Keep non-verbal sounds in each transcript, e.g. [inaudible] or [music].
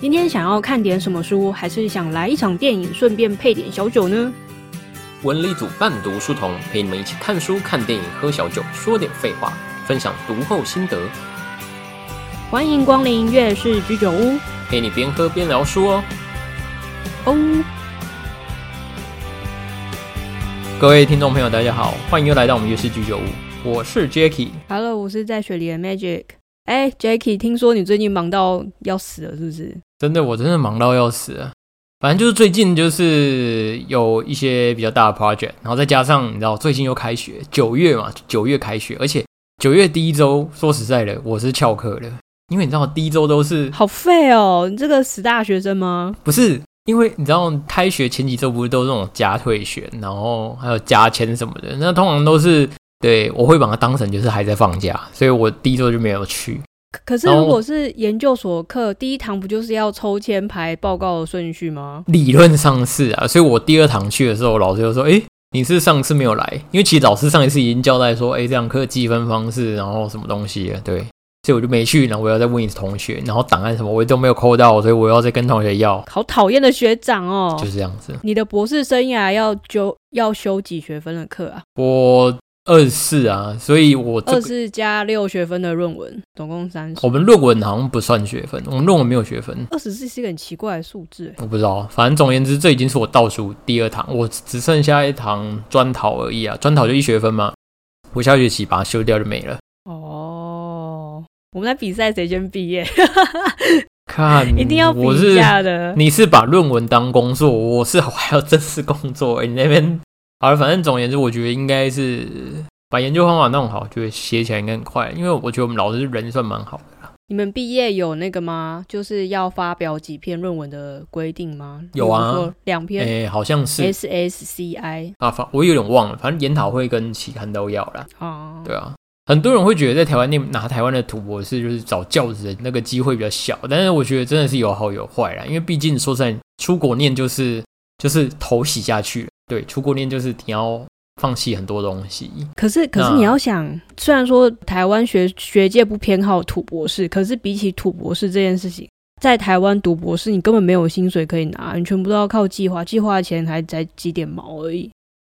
今天想要看点什么书，还是想来一场电影，顺便配点小酒呢？文理组伴读书童陪你们一起看书、看电影、喝小酒，说点废话，分享读后心得，欢迎光临月氏居酒屋陪你边喝边聊书哦。哦。各位听众朋友，大家好，欢迎又来到我们月氏居酒屋，我是 Jacky。Hello，我是在雪里的 Magic。哎，Jacky，听说你最近忙到要死了，是不是？真的，我真的忙到要死了。反正就是最近就是有一些比较大的 project，然后再加上你知道最近又开学，九月嘛，九月开学，而且九月第一周，说实在的，我是翘课的，因为你知道第一周都是好废哦，你这个死大学生吗？不是？因为你知道开学前几周不是都是那种加退学，然后还有加签什么的，那通常都是对我会把它当成就是还在放假，所以我第一周就没有去。可可是如果是研究所课，第一堂不就是要抽签排报告的顺序吗？理论上是啊，所以我第二堂去的时候，老师就说：“诶，你是上次没有来，因为其实老师上一次已经交代说，诶，这堂课计分方式，然后什么东西了，对，所以我就没去，然后我要再问一次同学，然后档案什么我都没有扣到，所以我要再跟同学要，好讨厌的学长哦！就是这样子。你的博士生涯要修要修几学分的课啊？我二十四啊，所以我这个二是加六学分的论文，总共三十。我们论文好像不算学分，我们论文没有学分。”二十四是一个很奇怪的数字，我不知道，反正总而言之，这已经是我倒数第二堂，我只剩下一堂专讨而已啊。专讨就一学分嘛，我下学期把它修掉就没了。哦。我们在比赛谁先毕业，看，[laughs] 一定要比一我是下的。你是把论文当工作，我是我还要正式工作。你那边好了，反正总而言之，我觉得应该是把研究方法弄好，就会写起来应该很快。因为我觉得我们老师人算蛮好的啦。你们毕业有那个吗？就是要发表几篇论文的规定吗？有啊两篇诶、好像是 SSCI 啊，反我有点忘了，反正研讨会跟期刊都要啦。哦，对啊，很多人会觉得在台湾念拿台湾的土博士就是找教职的那个机会比较小，但是我觉得真的是有好有坏啦，因为毕竟说实在，出国念就是就是头洗下去了，对，出国念就是你要放弃很多东西，可是可是你要想，虽然说台湾学学界不偏好土博士，可是比起土博士这件事情，在台湾读博士你根本没有薪水可以拿，你全部都要靠计划，计划的钱还才几点毛而已。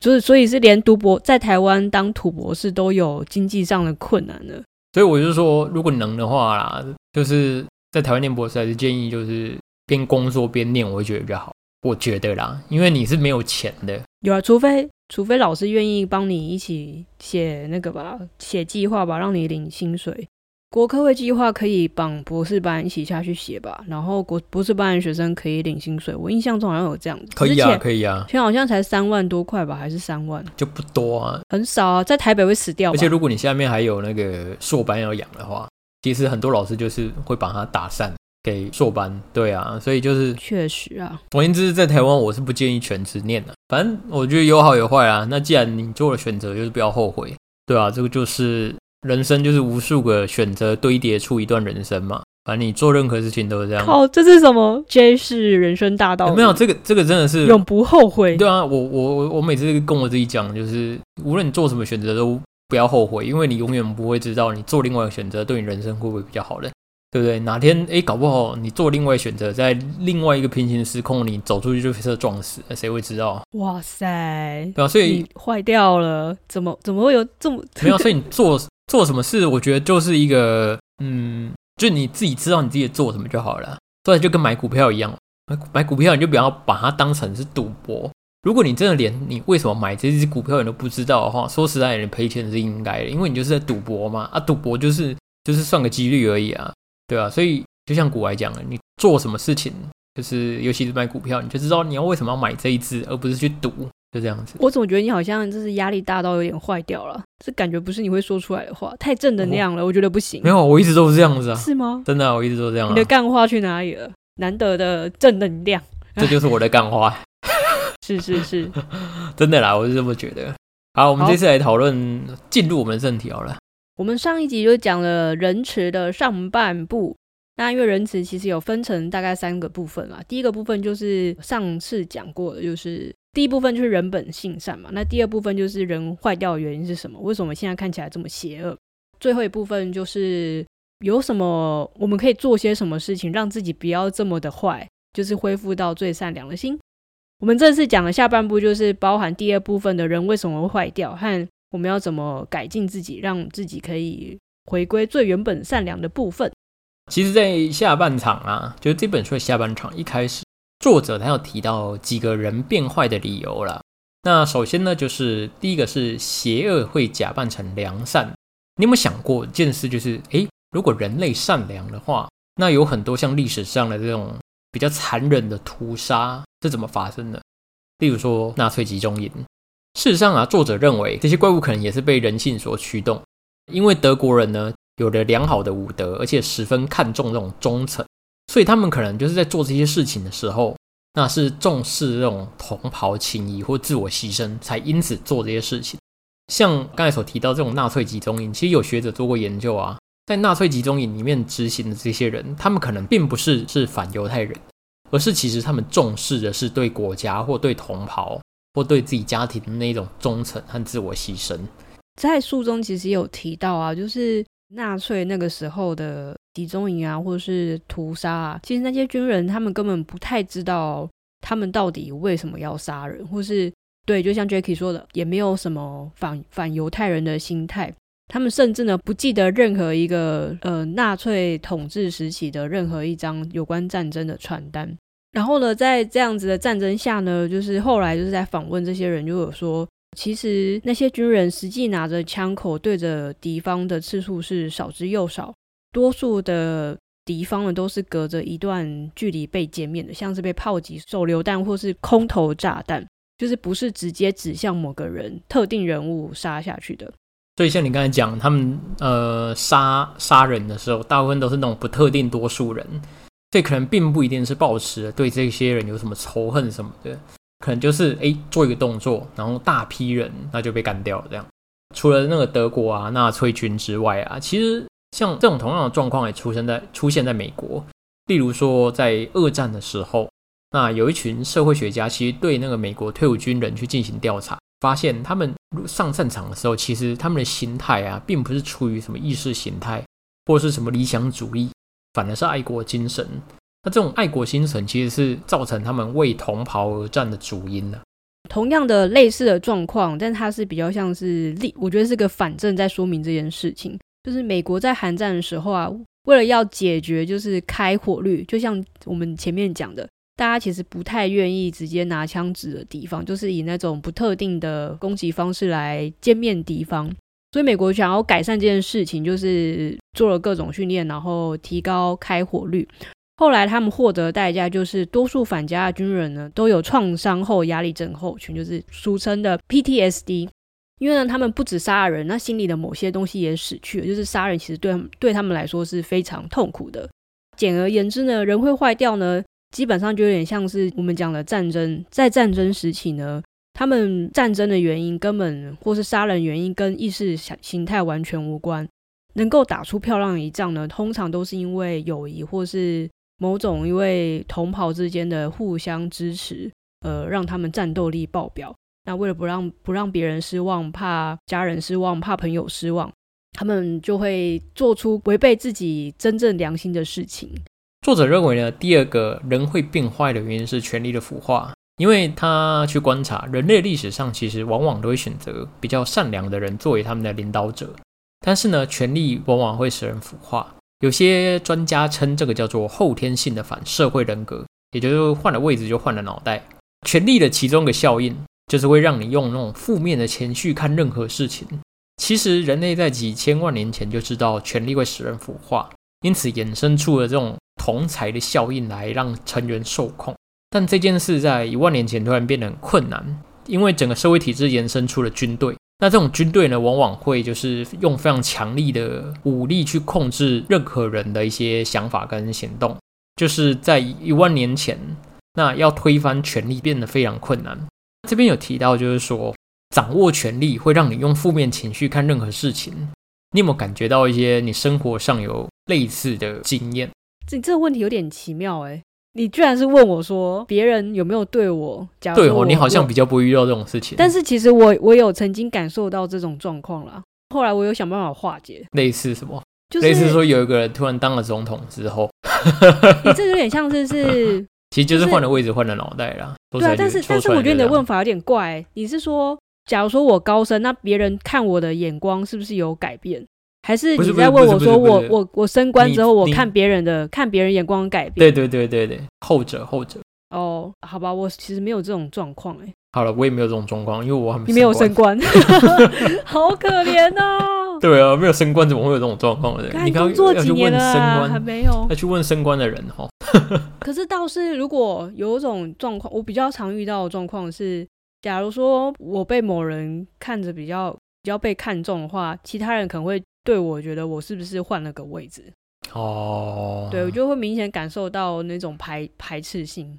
就是所以是连读博在台湾当土博士都有经济上的困难的。所以我就说，如果能的话啦，就是在台湾念博士，还是建议就是边工作边念，我会觉得比较好。我觉得啦，因为你是没有钱的，有啊，除非除非老师愿意帮你一起写那个吧，写计划吧，让你领薪水。国科会计划可以绑博士班一起下去写吧，然后国博士班的学生可以领薪水。我印象中好像有这样子，可以啊，可以啊，钱好像才三万多块吧，还是三万，就不多啊。很少啊，在台北会死掉。而且如果你下面还有那个硕班要养的话，其实很多老师就是会把它打散给硕班。对啊，所以就是确实啊，总而言之，在台湾我是不建议全职念的。反正我觉得有好有坏啊。那既然你做了选择，就是不要后悔。对啊，这个就是人生，就是无数个选择堆叠出一段人生嘛。反正你做任何事情都是这样。靠，这是什么？J 是人生大道没有这个这个真的是永不后悔。对啊，我我我我每次跟我自己讲，就是无论你做什么选择都不要后悔，因为你永远不会知道你做另外一个选择对你人生会不会比较好的，对不对？哪天诶搞不好你做另外选择，在另外一个平行时空，你走出去就被车撞死，谁会知道？哇塞，对啊，所以你坏掉了，怎么怎么会有这么没有，所以你做做什么事，我觉得就是一个嗯，就你自己知道你自己做什么就好了。所以就跟买股票一样，买股买股票你就不要把它当成是赌博。如果你真的连你为什么买这只股票你都不知道的话，说实在，你赔钱是应该的，因为你就是在赌博嘛。啊，赌博就是就是算个几率而已啊，对啊。所以就像股来讲了，你做什么事情，就是尤其是买股票，你就知道你要为什么要买这一只，而不是去赌，就这样子。我总觉得你好像就是压力大到有点坏掉了，这感觉不是你会说出来的话，太正能量了，我觉得不行没。有，我一直都是这样子啊，是吗？真的啊、我一直都这样啊你的。干话去哪里了？难得的正能量，这就是我的干话，[laughs] 是是是。[laughs] 真的啦，我是这么觉得。好，我们这次来讨论进入我们的正题好了。我们上一集就讲了仁慈的上半部，那因为仁慈其实有分成大概三个部分嘛，第一个部分就是上次讲过的，就是第一部分就是人本性善嘛，那第二部分就是人坏掉的原因是什么？为什么现在看起来这么邪恶？最后一部分就是有什么我们可以做些什么事情，让自己不要这么的坏，就是恢复到最善良的心。我们这次讲的下半部就是包含第二部分的人为什么会坏掉，和我们要怎么改进自己，让自己可以回归最原本善良的部分。其实，在下半场啊，就是这本书的下半场一开始，作者他要提到几个人变坏的理由了。那首先呢，就是第一个是邪恶会假扮成良善。你有没有想过一件事？就是诶，如果人类善良的话，那有很多像历史上的这种比较残忍的屠杀是怎么发生的？例如说纳粹集中营。事实上啊，作者认为这些怪物可能也是被人性所驱动，因为德国人呢。有着良好的武德，而且十分看重这种忠诚，所以他们可能就是在做这些事情的时候，那是重视这种同袍情谊或自我牺牲，才因此做这些事情。像刚才所提到这种纳粹集中营，其实有学者做过研究啊，在纳粹集中营里面执行的这些人，他们可能并不是是反犹太人，而是其实他们重视的是对国家或对同袍或对自己家庭的那种忠诚和自我牺牲。在书中其实有提到啊，就是。纳粹那个时候的集中营啊，或者是屠杀啊，其实那些军人他们根本不太知道他们到底为什么要杀人，或是对，就像 Jackie 说的，也没有什么反反犹太人的心态。他们甚至呢不记得任何一个呃纳粹统治时期的任何一张有关战争的传单。然后呢，在这样子的战争下呢，就是后来就是在访问这些人，就有说。其实那些军人实际拿着枪口对着敌方的次数是少之又少，多数的敌方呢都是隔着一段距离被歼灭的，像是被炮击、手榴弹或是空投炸弹，就是不是直接指向某个人、特定人物杀下去的。所以像你刚才讲，他们呃杀杀人的时候，大部分都是那种不特定多数人，这可能并不一定是抱持对这些人有什么仇恨什么的。可能就是哎做一个动作，然后大批人那就被干掉了。这样，除了那个德国啊纳粹军之外啊，其实像这种同样的状况也出现在出现在美国。例如说，在二战的时候，那有一群社会学家其实对那个美国退伍军人去进行调查，发现他们上战场的时候，其实他们的心态啊，并不是出于什么意识形态或是什么理想主义，反而是爱国精神。那这种爱国精神其实是造成他们为同袍而战的主因呢。同样的类似的状况，但它是比较像是例，我觉得是个反证在说明这件事情。就是美国在韩战的时候啊，为了要解决就是开火率，就像我们前面讲的，大家其实不太愿意直接拿枪指的敌方，就是以那种不特定的攻击方式来歼灭敌方。所以美国想要改善这件事情，就是做了各种训练，然后提高开火率。后来他们获得的代价就是，多数返家的军人呢都有创伤后压力症候群，就是俗称的 PTSD。因为呢，他们不止杀人，那心里的某些东西也死去了。就是杀人其实对对他们来说是非常痛苦的。简而言之呢，人会坏掉呢，基本上就有点像是我们讲的战争。在战争时期呢，他们战争的原因根本或是杀人原因跟意识形态完全无关。能够打出漂亮一仗呢，通常都是因为友谊或是。某种因为同袍之间的互相支持，呃，让他们战斗力爆表。那为了不让不让别人失望，怕家人失望，怕朋友失望，他们就会做出违背自己真正良心的事情。作者认为呢，第二个人会变坏的原因是权力的腐化，因为他去观察人类历史上，其实往往都会选择比较善良的人作为他们的领导者，但是呢，权力往往会使人腐化。有些专家称这个叫做后天性的反社会人格，也就是换了位置就换了脑袋。权力的其中一个效应就是会让你用那种负面的情绪看任何事情。其实人类在几千万年前就知道权力会使人腐化，因此衍生出了这种同才的效应来让成员受控。但这件事在一万年前突然变得很困难，因为整个社会体制延伸出了军队。那这种军队呢，往往会就是用非常强力的武力去控制任何人的一些想法跟行动。就是在一万年前，那要推翻权力变得非常困难。这边有提到，就是说掌握权力会让你用负面情绪看任何事情。你有没有感觉到一些你生活上有类似的经验？这这个问题有点奇妙哎。你居然是问我说别人有没有对我？对哦，你好像比较不会遇到这种事情。但是其实我我有曾经感受到这种状况啦。后来我有想办法化解。类似什么？就是类似说有一个人突然当了总统之后，你这有点像是是，[laughs] 其实就是换了位置，换了脑袋啦。对啊但是但是我觉得你的问法有点怪，你是说，假如说我高升，那别人看我的眼光是不是有改变？还是你在问我说我我我升官之后，我看别人的看别人眼光改变？对对对对对，后者后者。哦，好吧，我其实没有这种状况哎，好了，我也没有这种状况，因为我还没你没有升官。[laughs] [laughs] 好可怜哦。[laughs] 对啊，没有升官怎么会有这种状况呢？看你刚工作几要去问年了啊，升官还，没有。要去问升官的人哈。可是倒是，如果有一种状况，我比较常遇到的状况是，假如说我被某人看着比较比较被看重的话，其他人可能会对我觉得我是不是换了个位置，哦，对我就会明显感受到那种排排斥性。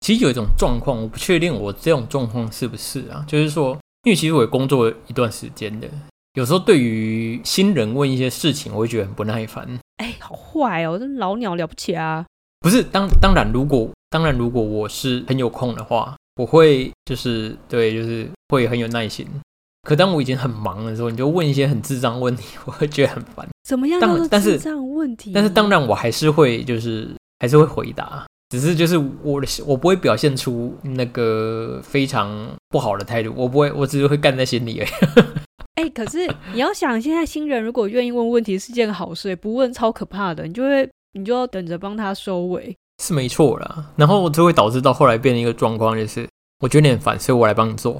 其实有一种状况，我不确定我这种状况是不是啊，就是说，因为其实我也工作一段时间的，有时候对于新人问一些事情，我会觉得很不耐烦。哎，好坏哦，这老鸟了不起啊！不是当当然，如果当然如果我是很有空的话，我会就是对，就是会很有耐心。可当我已经很忙的时候，你就问一些很智障问题，[laughs] 我会觉得很烦。怎么样当叫做但是智障问题？但是当然，我还是会就是还是会回答，只是就是我的我不会表现出那个非常不好的态度，我不会，我只是会干在心里而已。[laughs] 哎、可是你要想，现在新人如果愿意问问题是件好事，不问超可怕的，你就会你就要等着帮他收尾。是没错啦，然后就会导致到后来变成一个状况，就是我觉得你很烦，所以我来帮你做。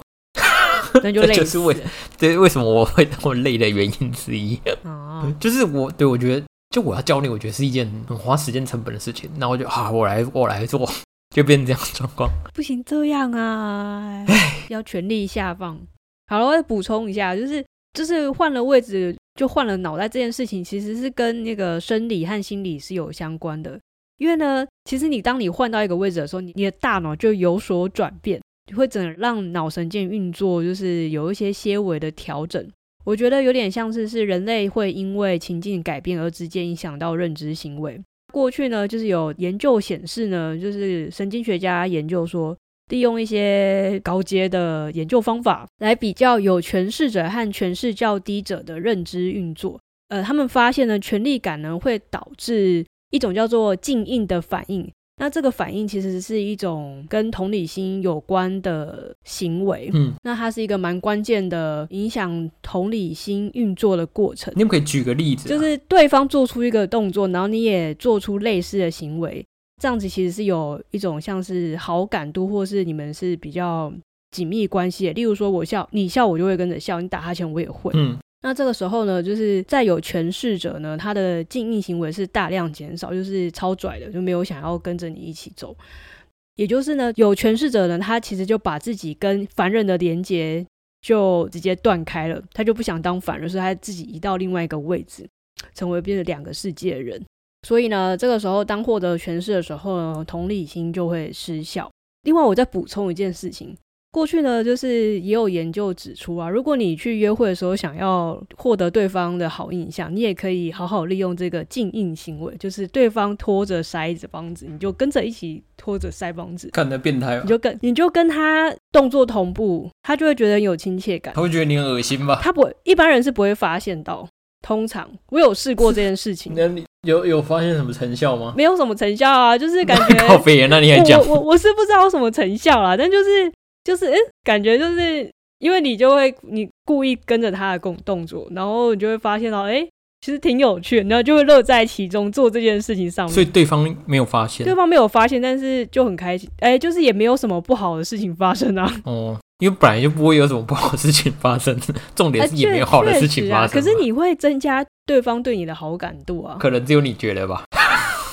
[laughs] 那就累就是为死了 [laughs] 这为什么我会那么累的原因之一。[laughs] 啊！就是我对我觉得，就我要教你，我觉得是一件很花时间成本的事情。那我就啊，我来我来做，就变成这样的状况。不行这样啊，要全力下放。好了，我再补充一下，就是就是换了位置就换了脑袋这件事情，其实是跟那个生理和心理是有相关的。因为呢，其实你当你换到一个位置的时候，你你的大脑就有所转变，会整让脑神经运作就是有一些些微的调整。我觉得有点像是是人类会因为情境改变而直接影响到认知行为。过去呢，就是有研究显示呢，就是神经学家研究说，利用一些高阶的研究方法来比较有权势者和权势较低者的认知运作。呃，他们发现呢，权力感呢会导致一种叫做静应的反应。那这个反应其实是一种跟同理心有关的行为。嗯，那它是一个蛮关键的影响同理心运作的过程。你们可以举个例子、啊，就是对方做出一个动作，然后你也做出类似的行为，这样子其实是有一种像是好感度，或是你们是比较紧密关系的。例如说，我笑，你笑，我就会跟着笑；你打哈欠，我也会。嗯，那这个时候呢，就是在有权势者呢，他的静应行为是大量减少，就是超拽的，就没有想要跟着你一起走。也就是呢，有权势者呢，他其实就把自己跟凡人的连接就直接断开了，他就不想当凡人，所以他自己移到另外一个位置，成为变成两个世界的人。所以呢，这个时候当获得权势的时候呢，同理心就会失效。另外，我再补充一件事情。过去呢，就是也有研究指出啊，如果你去约会的时候想要获得对方的好印象，你也可以好好利用这个静应行为，就是对方拖着筛子帮子，你就跟着一起拖着腮帮子，看得变态吧你？就跟你就跟他动作同步，他就会觉得很有亲切感他。会觉得你很恶心吧？他不会，一般人是不会发现到。通常我有试过这件事情，那你有有发现什么成效吗？没有什么成效啊，就是感 [laughs] 觉靠背啊，那你还讲我？我我我是不知道有什么成效啦，但就是就是嗯，感觉就是因为你就会你故意跟着他的动动作，然后你就会发现到哎、诶其实挺有趣的，然后就会乐在其中做这件事情上面所以。对方没有发现对方没有发现，但是就很开心，哎、就是也没有什么不好的事情发生啊。[laughs] 哦，因为本来就不会有什么不好的事情发生，[laughs] 重点啊是也没有好的事情发生嘛。可是你会增加对方对你的好感度啊。可能只有你觉得吧？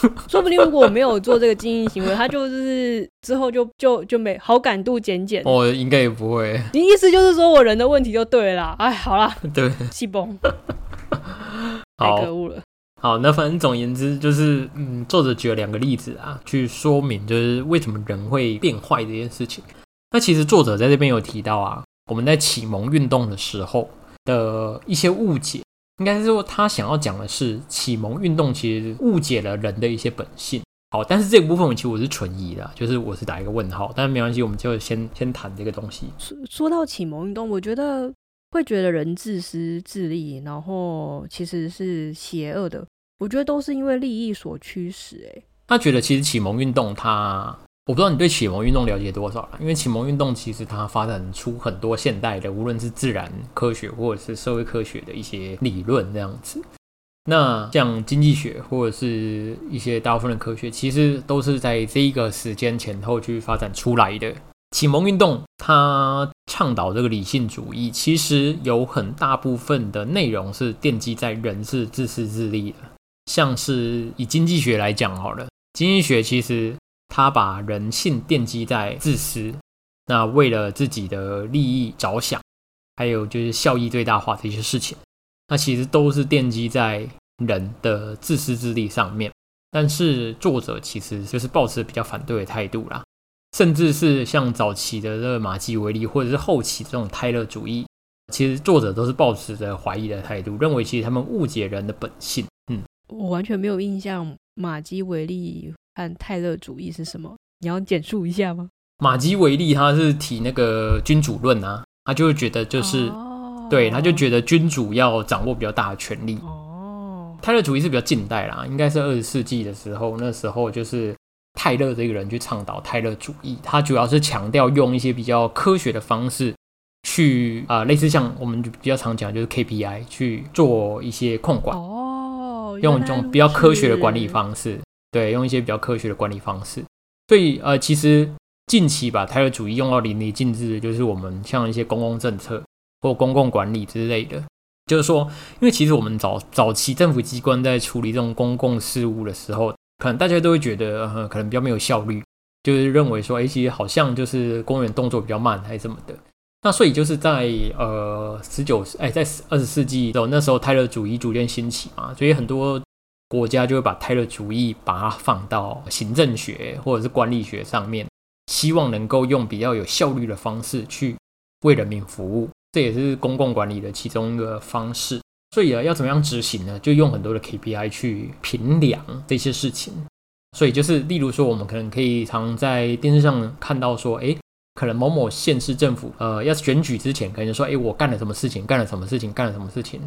[laughs] 说不定如果我没有做这个经营行为，他就是之后就就就没好感度减减。哦应该也不会。你意思就是说我人的问题就对了啦？哎，好啦，[laughs] 对，气崩，[laughs] 太好可恶了。好，那反正总而言之就是，嗯，作者举了两个例子啊，去说明就是为什么人会变坏这件事情。那其实作者在这边有提到啊，我们在启蒙运动的时候的一些误解，应该是说他想要讲的是启蒙运动其实误解了人的一些本性。好，但是这个部分其实我是存疑的啊，就是我是打一个问号，但是没关系，我们就先先谈这个东西。说说到启蒙运动，我觉得会觉得人自私自利，然后其实是邪恶的。我觉得都是因为利益所驱使。哎，他觉得其实启蒙运动，他我不知道你对启蒙运动了解多少了，因为启蒙运动其实它发展出很多现代的，无论是自然科学或者是社会科学的一些理论这样子。那像经济学或者是一些大部分的科学，其实都是在这一个时间前后去发展出来的。启蒙运动它倡导这个理性主义，其实有很大部分的内容是奠基在人是自私自利的。像是以经济学来讲好了，经济学其实他把人性奠基在自私，那为了自己的利益着想，还有就是效益最大化的一些事情。那其实都是奠基在人的自私自利上面，但是作者其实就是抱持比较反对的态度啦，甚至是像早期的这个马基维利，或者是后期这种泰勒主义，其实作者都是抱持着怀疑的态度，认为其实他们误解人的本性。嗯，我完全没有印象马基维利和泰勒主义是什么，你要简述一下吗？马基维利他是提那个君主论啊，他就会觉得就是。对，他就觉得君主要掌握比较大的权力。哦，泰勒主义是比较近代啦，应该是二十世纪的时候，那时候就是泰勒这个人去倡导泰勒主义，他主要是强调用一些比较科学的方式去啊，类似像我们比较常讲就是 KPI 去做一些控管。哦，用一种比较科学的管理方式，对，用一些比较科学的管理方式。所以呃，其实近期把泰勒主义用到淋漓尽致，就是我们像一些公共政策。或公共管理之类的，就是说，因为其实我们早早期政府机关在处理这种公共事务的时候，可能大家都会觉得，呃，可能比较没有效率，就是认为说，哎，其实好像就是公务员动作比较慢，还是什么的。那所以就是在呃十九，哎，在二十世纪的时候，那时候泰勒主义逐渐兴起嘛，所以很多国家就会把泰勒主义把它放到行政学或者是管理学上面，希望能够用比较有效率的方式去为人民服务。这也是公共管理的其中一个方式，所以啊，要怎么样执行呢？就用很多的 KPI 去评量这些事情。所以就是，例如说，我们可能可以常在电视上看到说，哎，可能某某县市政府，呃，要选举之前，可能说，哎，我干了什么事情，干了什么事情，干了什么事情，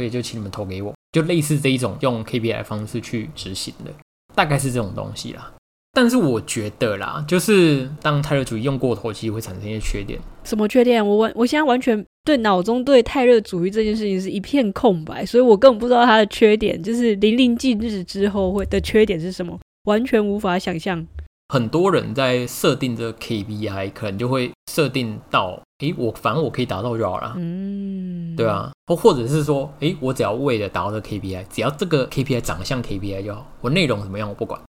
所以就请你们投给我，就类似这一种用 KPI 方式去执行的，大概是这种东西啦。但是我觉得啦，就是当泰勒主义用过头，其实会产生一些缺点。什么缺点？我完，我现在完全对脑中对泰勒主义这件事情是一片空白，所以我根本不知道它的缺点，就是淋漓尽致之后会的缺点是什么，完全无法想象。很多人在设定这个 KPI，可能就会设定到，诶，我反正我可以达到就好了。嗯，对啊，或或者是说，诶，我只要为了达到这 KPI，只要这个 KPI 长得像 KPI 就好，我内容怎么样我不管。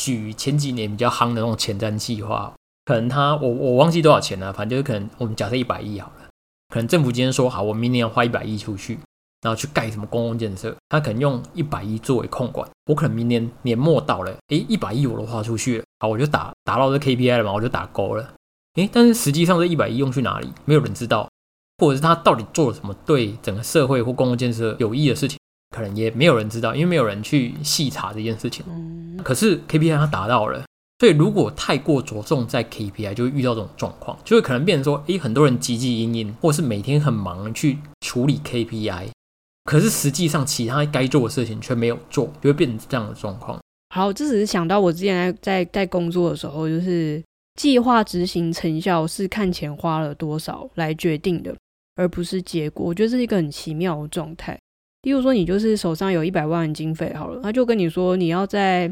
举前几年比较夯的那种前瞻计划，可能他我我忘记多少钱了，反正就是可能我们假设一百亿好了，可能政府今天说好，我明年要花一百亿出去，然后去盖什么公共建设，他可能用一百亿作为控管，我可能明年年末到了，诶，一百亿我都花出去了，好，我就打达到这 KPI 了嘛，我就打勾了，诶，但是实际上这一百亿用去哪里，没有人知道，或者是他到底做了什么对整个社会或公共建设有益的事情。可能也没有人知道，因为没有人去细查这件事情。可是 KPI 他达到了，所以如果太过着重在 KPI，就会遇到这种状况，就会可能变成说，诶，很多人汲汲营营，或是每天很忙去处理 KPI，可是实际上其他该做的事情却没有做，就会变成这样的状况。好，这只是想到我之前在在在工作的时候，就是计划执行成效是看钱花了多少来决定的，而不是结果。我觉得这是一个很奇妙的状态。例如说，你就是手上有一百万的经费好了，他就跟你说，你要在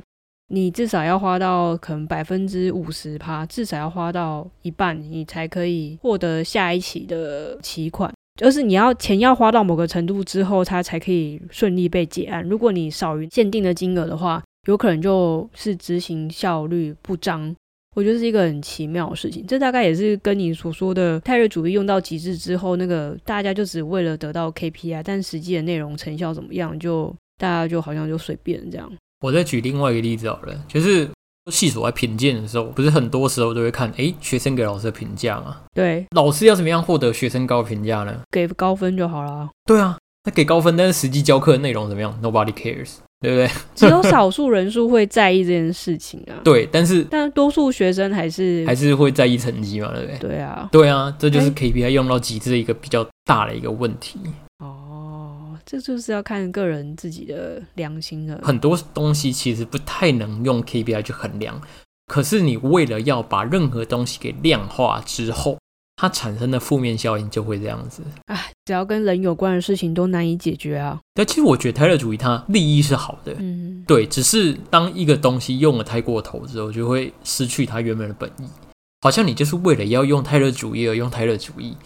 你至少要花到可能百分之五十趴，至少要花到一半，你才可以获得下一期的期款。就是你要钱要花到某个程度之后，它才可以顺利被结案。如果你少于限定的金额的话，有可能就是执行效率不彰。我觉得是一个很奇妙的事情，这大概也是跟你所说的泰瑞主义用到极致之后，那个大家就只为了得到 KPI，但实际的内容成效怎么样，就大家就好像就随便这样。我再举另外一个例子好了，就是系所在评鉴的时候，不是很多时候都会看，哎，学生给老师的评价嘛？对，老师要怎么样获得学生高评价呢？给高分就好了。对啊，那给高分，但是实际教课的内容怎么样？Nobody cares。对不对？[laughs] 只有少数人数会在意这件事情啊。对，但是但多数学生还是还是会在意成绩嘛，对不对？对啊，对啊，这就是 KPI 用到极致的一个比较大的一个问题。哦，这就是要看个人自己的良心了。很多东西其实不太能用 KPI 去衡量，可是你为了要把任何东西给量化之后，它产生的负面效应就会这样子。哎，只要跟人有关的事情都难以解决啊。但其实我觉得泰勒主义它利益是好的，嗯，对，只是当一个东西用了太过头之后，就会失去它原本的本意。好像你就是为了要用泰勒主义而用泰勒主义。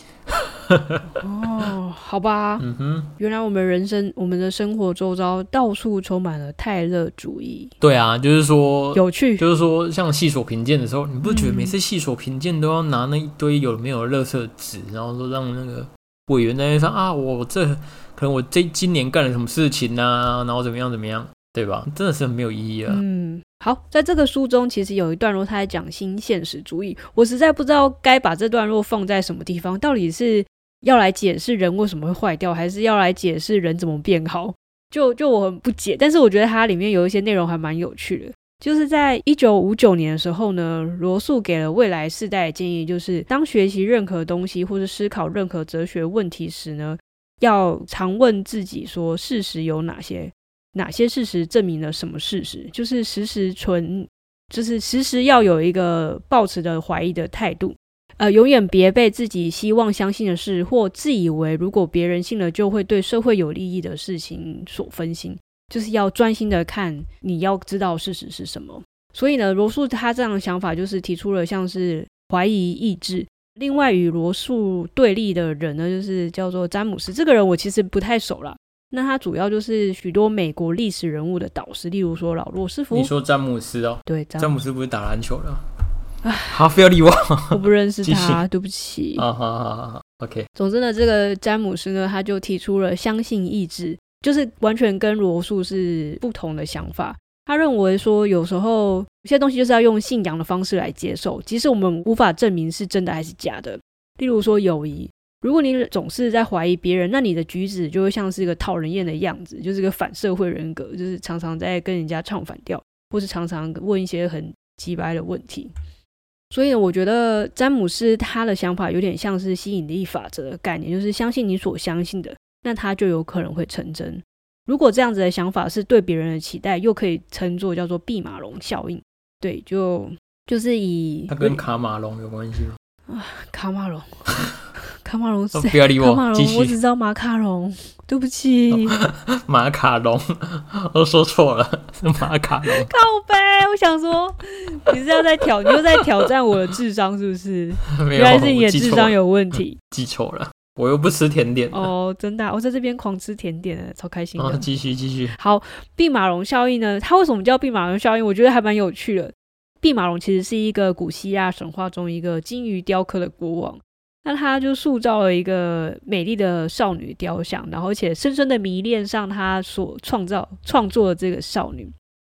哦，好吧，嗯哼，原来我们人生、我们的生活周遭到处充满了泰勒主义，对啊，就是说，有趣。就是说，像细所评鉴的时候，你不觉得嗯每次细所评鉴都要拿那一堆有没有的垃圾纸，然后说让那个委员在那上啊，我这可能我这今年干了什么事情啊，然后怎么样怎么样，对吧？真的是很没有意义啊。嗯，好，在这个书中，其实有一段落他在讲新现实主义，我实在不知道该把这段落放在什么地方，到底是要来解释人为什么会坏掉，还是要来解释人怎么变好？就就我很不解，但是我觉得它里面有一些内容还蛮有趣的。就是在一九五九年的时候呢，罗素给了未来世代的建议，就是当学习任何东西或是思考任何哲学问题时呢，要常问自己说事实有哪些，哪些事实证明了什么事实，就是时时存，就是时时要有一个抱持的怀疑的态度。呃，永远别被自己希望相信的事，或自以为如果别人信了就会对社会有利益的事情所分心。就是要专心的看，你要知道事实是什么。所以呢，罗素他这样的想法就是提出了像是怀疑意志。另外与罗素对立的人呢，就是叫做詹姆斯。这个人我其实不太熟啦。那他主要就是许多美国历史人物的导师，例如说老罗斯福你。说詹姆斯哦，对，詹姆斯不是打篮球的哦？好，不要理我。我不认识他，对不起。啊，好好好好，OK，总之呢，这个詹姆斯呢，他就提出了相信意志，就是完全跟罗素是不同的想法。他认为说，有时候有些东西就是要用信仰的方式来接受，即使我们无法证明是真的还是假的。例如说友谊，如果你总是在怀疑别人，那你的举止就会像是一个讨人厌的样子，就是个反社会人格，就是常常在跟人家唱反调，或是常常问一些很鸡掰的问题。所以，我觉得詹姆斯他的想法有点像是吸引力法则的概念，就是相信你所相信的，那他就有可能会成真。如果这样子的想法是对别人的期待，又可以称作叫做毕马龙效应。对，就就是以他跟卡马龙有关系吗？卡马龙，[laughs] 卡马龙谁？不要理我，卡马龙，我只知道马卡龙，对不起，[laughs] 马卡龙，[laughs] 我说错了，是马卡龙。靠背。我想说，你是要在挑，你又在挑战我的智商是不是？原来是你的智商有问题记错了，我又不吃甜点。哦，真的啊、我在这边狂吃甜点的，超开心的。啊，继续继续。好，毕马龙效应呢？它为什么叫毕马龙效应？我觉得还蛮有趣的。毕马龙其实是一个古希腊神话中一个金鱼雕刻的国王，那他就塑造了一个美丽的少女雕像，然后且深深的迷恋上他所创造创作的这个少女。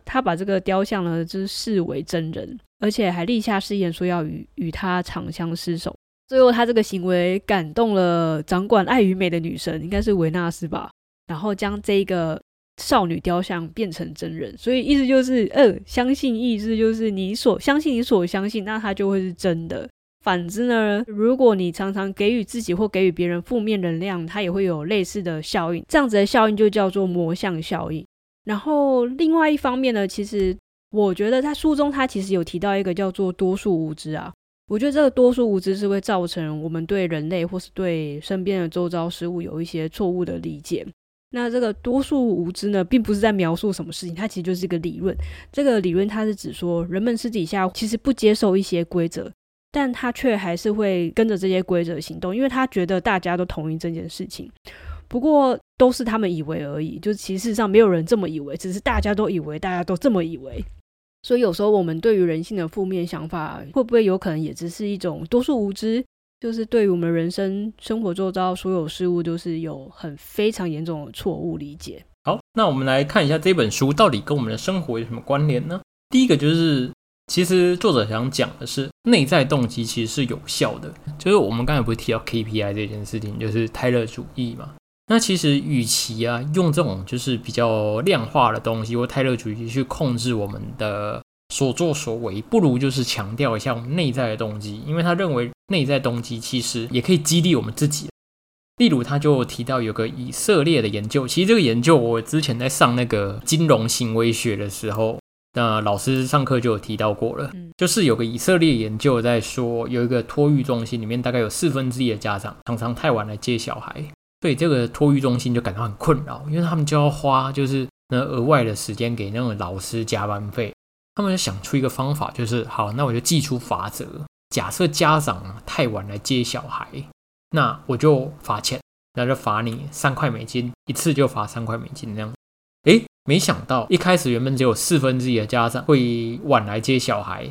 他把这个雕像呢，就是视为真人，而且还立下誓言说要与与他长相厮守。最后，他这个行为感动了掌管爱与美的女神，应该是维纳斯吧，然后将这个少女雕像变成真人，所以意思就是，呃，相信意志就是你所相信你所相信，那它就会是真的。反之呢，如果你常常给予自己或给予别人负面能量，它也会有类似的效应。这样子的效应就叫做魔像效应。然后另外一方面呢，其实我觉得在书中他其实有提到一个叫做多数无知啊。我觉得这个多数无知是会造成我们对人类或是对身边的周遭事物有一些错误的理解。那这个多数无知呢，并不是在描述什么事情，它其实就是一个理论。这个理论它是指说，人们私底下其实不接受一些规则，但他却还是会跟着这些规则行动，因为他觉得大家都同意这件事情。不过都是他们以为而已，就是其实上没有人这么以为，只是大家都以为，大家都这么以为。所以有时候我们对于人性的负面想法，会不会有可能也只是一种多数无知？就是对于我们人生生活周遭所有事物，都是有很非常严重的错误理解。好，那我们来看一下这本书到底跟我们的生活有什么关联呢？第一个就是，其实作者想讲的是，内在动机其实是有效的。就是我们刚才不是提到 KPI 这件事情，就是泰勒主义嘛。那其实与其啊用这种就是比较量化的东西或泰勒主义去控制我们的所作所为，不如就是强调一下我们内在的动机，因为他认为内在动机其实也可以激励我们自己。例如，他就提到有个以色列的研究，其实这个研究我之前在上那个金融行为学的时候，那老师上课就有提到过了，就是有个以色列研究在说，有一个托育中心里面大概有四分之一的家长常常太晚来接小孩，所以这个托育中心就感到很困扰，因为他们就要花就是那额外的时间给那种老师加班费，他们就想出一个方法，就是好，那我就寄出法则，假设家长太晚来接小孩。那我就罚钱，那就罚你三块美金，一次就罚三块美金那样。诶，没想到一开始原本只有四分之一的家长会晚来接小孩，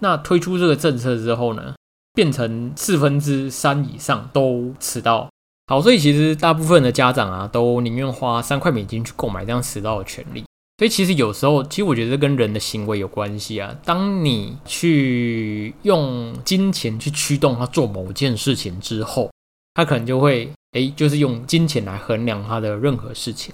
那推出这个政策之后呢，变成四分之三以上都迟到。好，所以其实大部分的家长啊，都宁愿花三块美金去购买这样迟到的权利。所以其实有时候，其实我觉得跟人的行为有关系啊。当你去用金钱去驱动他做某件事情之后，他可能就会哎，就是用金钱来衡量他的任何事情。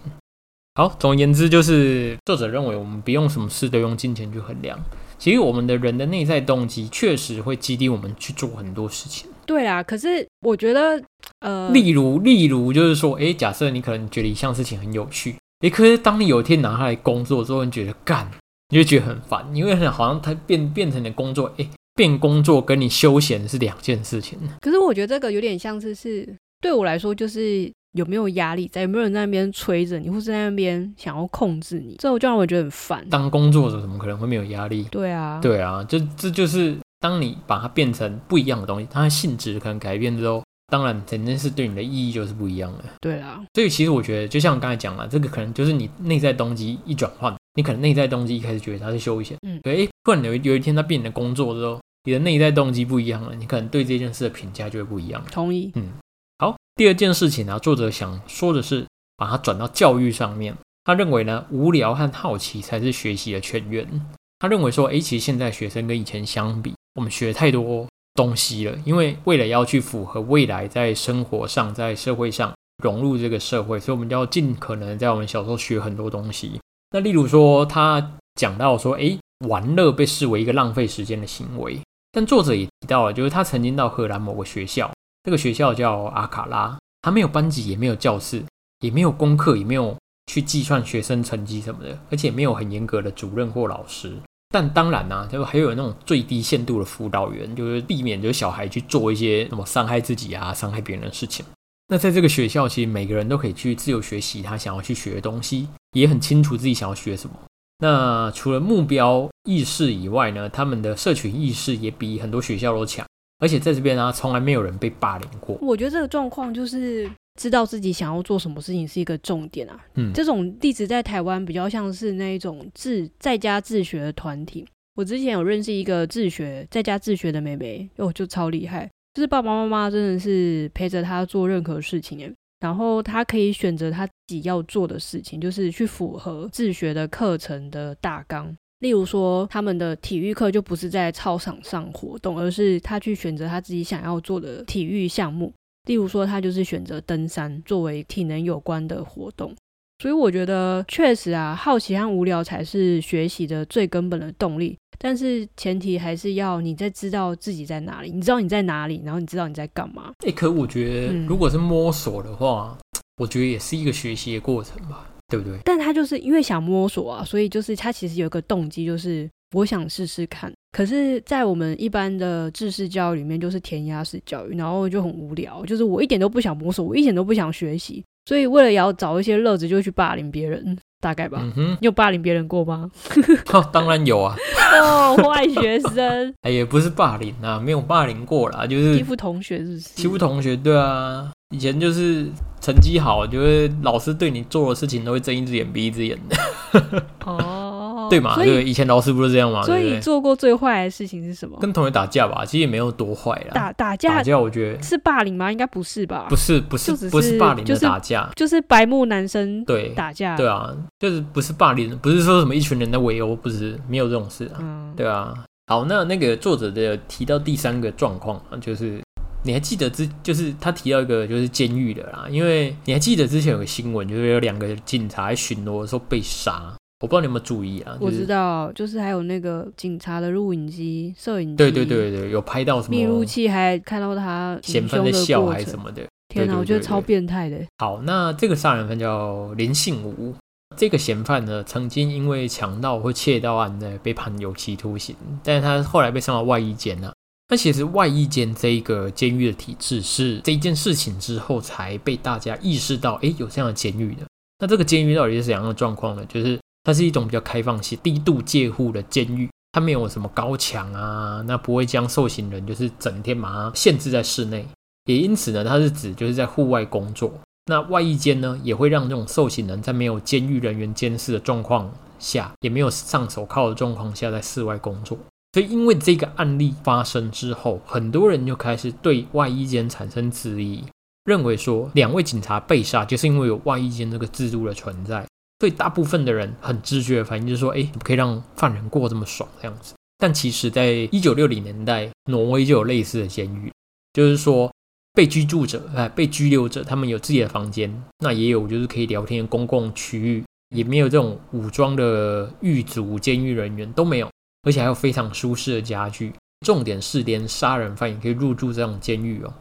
好，总而言之，就是作者认为我们不用什么事都用金钱去衡量。其实我们的人的内在动机确实会激励我们去做很多事情。对啊，可是我觉得，呃，例如，例如就是说，哎，假设你可能觉得一项事情很有趣，哎，可是当你有一天拿它来工作之后，你觉得干，你就觉得很烦，因为好像它变变成你的工作，哎。变工作跟你休闲是两件事情。可是我觉得这个有点像是是对我来说，就是有没有压力在，有没有人在那边催着你，或是在那边想要控制你，这就让我觉得很烦。当工作者怎么可能会没有压力？对啊，对啊，这这就是当你把它变成不一样的东西，它的性质可能改变之后，当然整件事对你的意义就是不一样的。对啊，所以其实我觉得，就像我刚才讲了，这个可能就是你内在动机一转换，你可能内在动机一开始觉得它是休闲，嗯，对，突然有有一天它变你的工作之后。你的内在动机不一样了，你可能对这件事的评价就会不一样。同意。嗯，好。第二件事情呢，作者想说的是，把它转到教育上面。他认为呢，无聊和好奇才是学习的泉源。他认为说，诶，其实现在学生跟以前相比，我们学太多东西了，因为为了要去符合未来在生活上、在社会上融入这个社会，所以我们就要尽可能在我们小时候学很多东西。那例如说，他讲到说，诶，玩乐被视为一个浪费时间的行为。但作者也提到了，就是他曾经到荷兰某个学校，这个学校叫阿卡拉，他没有班级，也没有教室，也没有功课，也没有去计算学生成绩什么的，而且没有很严格的主任或老师。但当然呢，就还有那种最低限度的辅导员，就是避免就是小孩去做一些什么伤害自己啊、伤害别人的事情。那在这个学校，其实每个人都可以去自由学习他想要去学的东西，也很清楚自己想要学什么。那除了目标意识以外呢，他们的社群意识也比很多学校都强，而且在这边呢，从来没有人被霸凌过。我觉得这个状况就是知道自己想要做什么事情是一个重点啊。嗯，这种例子在台湾比较像是那一种自在家自学的团体。我之前有认识一个自学在家自学的妹妹，哦，就超厉害，就是爸爸妈妈真的是陪着她做任何事情然后他可以选择他自己要做的事情，就是去符合自学的课程的大纲。例如说，他们的体育课就不是在操场上活动，而是他去选择他自己想要做的体育项目。例如说，他就是选择登山作为体能有关的活动。所以我觉得，确实啊，好奇和无聊才是学习的最根本的动力。但是前提还是要你在知道自己在哪里，你知道你在哪里，然后你知道你在干嘛。哎，可我觉得如果是摸索的话，我觉得也是一个学习的过程吧，对不对？但他就是因为想摸索啊，所以就是他其实有一个动机，就是我想试试看。可是，在我们一般的知识教育里面，就是填鸭式教育，然后就很无聊，就是我一点都不想摸索，我一点都不想学习，所以为了要找一些乐子，就去霸凌别人。大概吧，你有霸凌别人过吗？[laughs] 当然有啊！[laughs] 哦，坏学生，哎，也不是霸凌啊，没有霸凌过啦，就是欺负同学，是不是？欺负同学，对啊，以前就是成绩好，就是老师对你做的事情都会睁一只眼闭一只眼的。[laughs] 哦。对嘛？对，以前老师不是这样吗？所以做过最坏的事情是什么？跟同学打架吧，其实也没有多坏啦。打打架，打架，我觉得是霸凌吗？应该不是吧？不是，不是，不是霸凌的打架，就是白目男生对打架。对啊，就是不是霸凌，不是说什么一群人的围殴，不是没有这种事啊。嗯，对啊。好，那那个作者的提到第三个状况啊，就是你还记得之，就是他提到一个就是监狱的啦，因为你还记得之前有个新闻，就是有两个警察巡逻的时候被杀。我不知道你有没有注意啊？我知道，就是还有那个警察的录影机、摄影机，对对对对，有拍到什么？密录器还看到他嫌犯在笑还是什么的，天哪，我觉得超变态的。好，那这个杀人犯叫林信武。这个嫌犯呢，曾经因为强盗或窃盗案呢被判有期徒刑，但是他后来被送到外衣监了、那其实外衣监这一个监狱的体制是这一件事情之后才被大家意识到，诶，有这样的监狱的。那这个监狱到底是怎样的状况呢？就是它是一种比较开放性、低度戒护的监狱，它没有什么高墙啊，那不会将受刑人就是整天把它限制在室内，也因此呢，它是指就是在户外工作。那外役监呢，也会让这种受刑人在没有监狱人员监视的状况下，也没有上手铐的状况下，在室外工作。所以，因为这个案例发生之后，很多人就开始对外衣间产生质疑，认为说两位警察被杀就是因为有外衣间这个制度的存在。所以，大部分的人很直觉的反应就是说，哎，怎么可以让犯人过这么爽这样子？但其实，在一九六零年代，挪威就有类似的监狱，就是说。被居住者，哎，被拘留者，他们有自己的房间，那也有就是可以聊天的公共区域，也没有这种武装的狱卒、监狱人员都没有，而且还有非常舒适的家具。重点是，连杀人犯也可以入住这种监狱哦。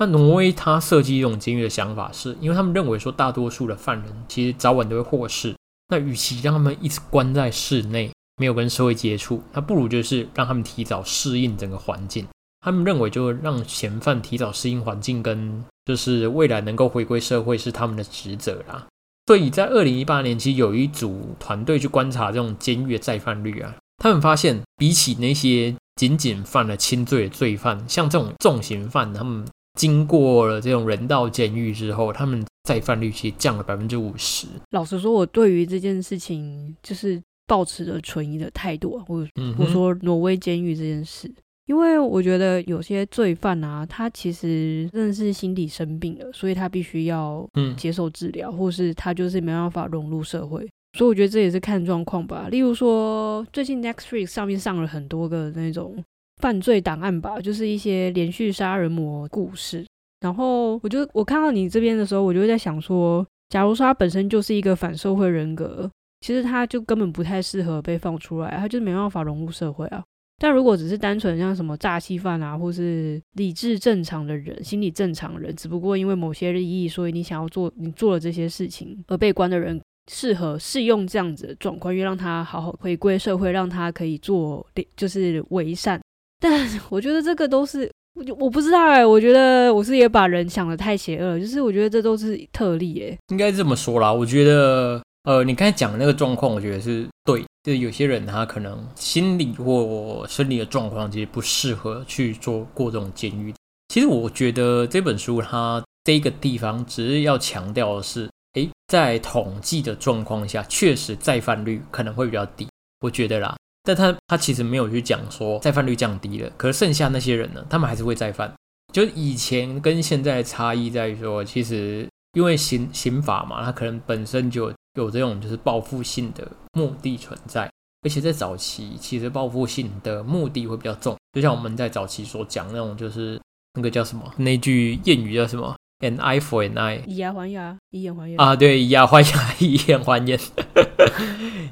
那挪威他设计这种监狱的想法是，因为他们认为说，大多数的犯人其实早晚都会获释，那与其让他们一直关在室内，没有跟社会接触，那不如就是让他们提早适应整个环境。他们认为，就让嫌犯提早适应环境，跟就是未来能够回归社会是他们的职责啦。所以在二零一八年，其实有一组团队去观察这种监狱的再犯率啊，他们发现，比起那些仅仅犯了轻罪的罪犯，像这种重刑犯，他们经过了这种人道监狱之后，他们再犯率其实降了百分之五十。老实说，我对于这件事情就是抱持着存疑的态度啊。我嗯，我说挪威监狱这件事，因为我觉得有些罪犯啊，他其实真的是心理生病了，所以他必须要嗯接受治疗，或是他就是没办法融入社会。所以我觉得这也是看状况吧。例如说，最近 Netflix 上面上了很多个那种犯罪档案吧，就是一些连续杀人魔故事。然后我就我看到你这边的时候，我就在想说，假如说他本身就是一个反社会人格，其实他就根本不太适合被放出来，他就没办法融入社会啊。但如果只是单纯像什么诈欺犯啊，或是理智正常的人、心理正常人，只不过因为某些利益，所以你想要做你做了这些事情而被关的人，适合适用这样子的状况，因为让他好好回归社会，让他可以做就是为善。但 [laughs] 我觉得这个都是，我我不知道哎、我觉得我是也把人想的太邪恶，就是我觉得这都是特例哎、应该这么说啦。我觉得，呃，你刚才讲那个状况，我觉得是对。就有些人他可能心理或生理的状况，其实不适合去做过这种监狱。其实我觉得这本书它这个地方只是要强调的是，诶，在统计的状况下，确实再犯率可能会比较低。我觉得啦，但他他其实没有去讲说再犯率降低了，可是剩下那些人呢，他们还是会再犯。就以前跟现在的差异在于说，其实因为刑刑法嘛，它可能本身就有这种就是报复性的目的存在，而且在早期，其实报复性的目的会比较重。就像我们在早期所讲那种，就是那个叫什么那句谚语叫什么 “an eye for an eye”。以牙还牙，[laughs] 以眼还眼。啊，对，以牙还牙，以眼还眼，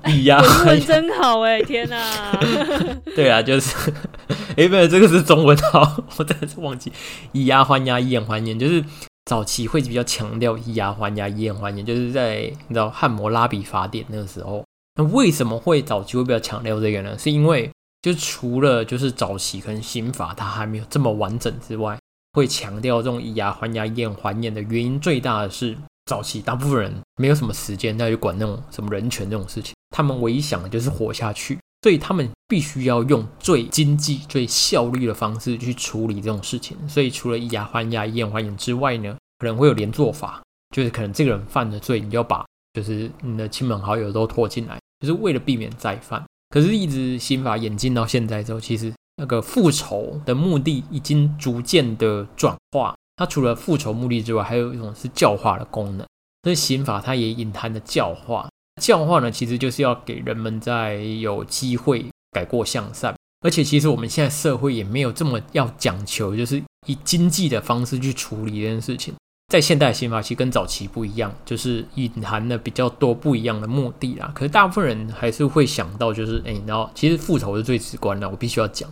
[laughs] 以牙还牙，真好哎、天哪！[laughs] 对啊，就是，[laughs] 哎，不是，这个是中文好，我真的是忘记，以牙还牙，以眼还眼，就是早期会比较强调以牙还牙，以眼还眼，就是在你知道汉谟拉比法典那个时候，那为什么会早期会比较强调这个呢？是因为就除了就是早期可能刑法它还没有这么完整之外，会强调这种以牙还牙、以眼还眼的原因最大的是，早期大部分人没有什么时间再去管那种什么人权这种事情，他们唯一想的就是活下去，所以他们必须要用最经济、最效率的方式去处理这种事情。所以除了以牙还牙、以眼还眼之外呢，可能会有连坐法，就是可能这个人犯了罪，你就要把就是你的亲朋好友都拖进来，就是为了避免再犯。可是，一直刑法演进到现在之后，其实那个复仇的目的已经逐渐的转化。它除了复仇目的之外，还有一种是教化的功能。所以刑法它也隐含着教化。教化呢，其实就是要给人们在有机会改过向善。而且，其实我们现在社会也没有这么要讲求，就是以经济的方式去处理这件事情。在现代刑法其实跟早期不一样，就是隐含了比较多不一样的目的啦。可是大部分人还是会想到，就是哎，然后其实复仇是最直观的，我必须要讲。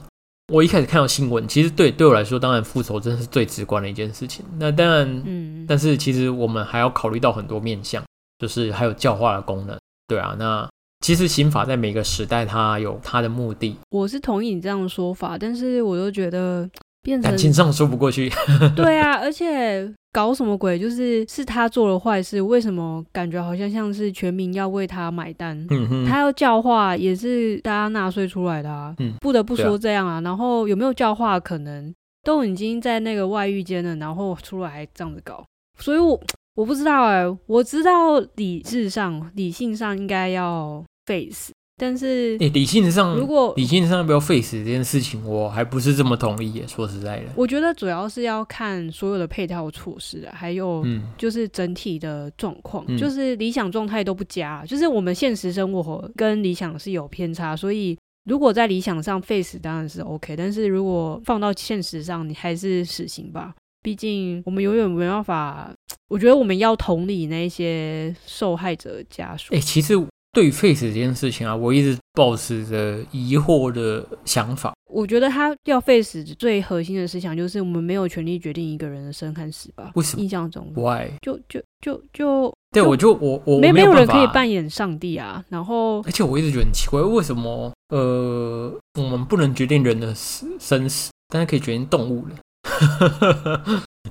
我一开始看到新闻，其实对对我来说，当然复仇真的是最直观的一件事情。那当然，嗯，但是其实我们还要考虑到很多面向，就是还有教化的功能。对啊，那其实刑法在每个时代它有它的目的，我是同意你这样的说法，但是我又觉得变成感情上说不过去。[laughs] 对啊，而且搞什么鬼？就是是他做了坏事，为什么感觉好像像是全民要为他买单？嗯哼，他要教化也是大家纳税出来的啊，嗯不得不说这样啊。然后有没有教化可能都已经在那个外遇间了，然后出来还这样子搞，所以我我不知道哎、我知道理智上、理性上应该要 face，但是诶理性上，如果理性上要不要 face 这件事情，我还不是这么同意耶。说实在的，我觉得主要是要看所有的配套措施啊，还有嗯，就是整体的状况，嗯就是理想状态都不佳，就是我们现实生活跟理想是有偏差，所以如果在理想上 face 当然是 OK，但是如果放到现实上，你还是死刑吧。毕竟我们永远没办法，[tsk] 我觉得我们要同理那些受害者家属哎、。其实对于 face 这件事情啊，我一直保持着疑惑的想法。我觉得他要 face 最核心的思想就是我们没有权利决定一个人的生和死吧？为什么印象中，Why？就就就就对，就我就我我没没有人可以扮演上帝啊。然后而且我一直觉得很奇怪，为什么呃，我们不能决定人的死生死，但是可以决定动物的？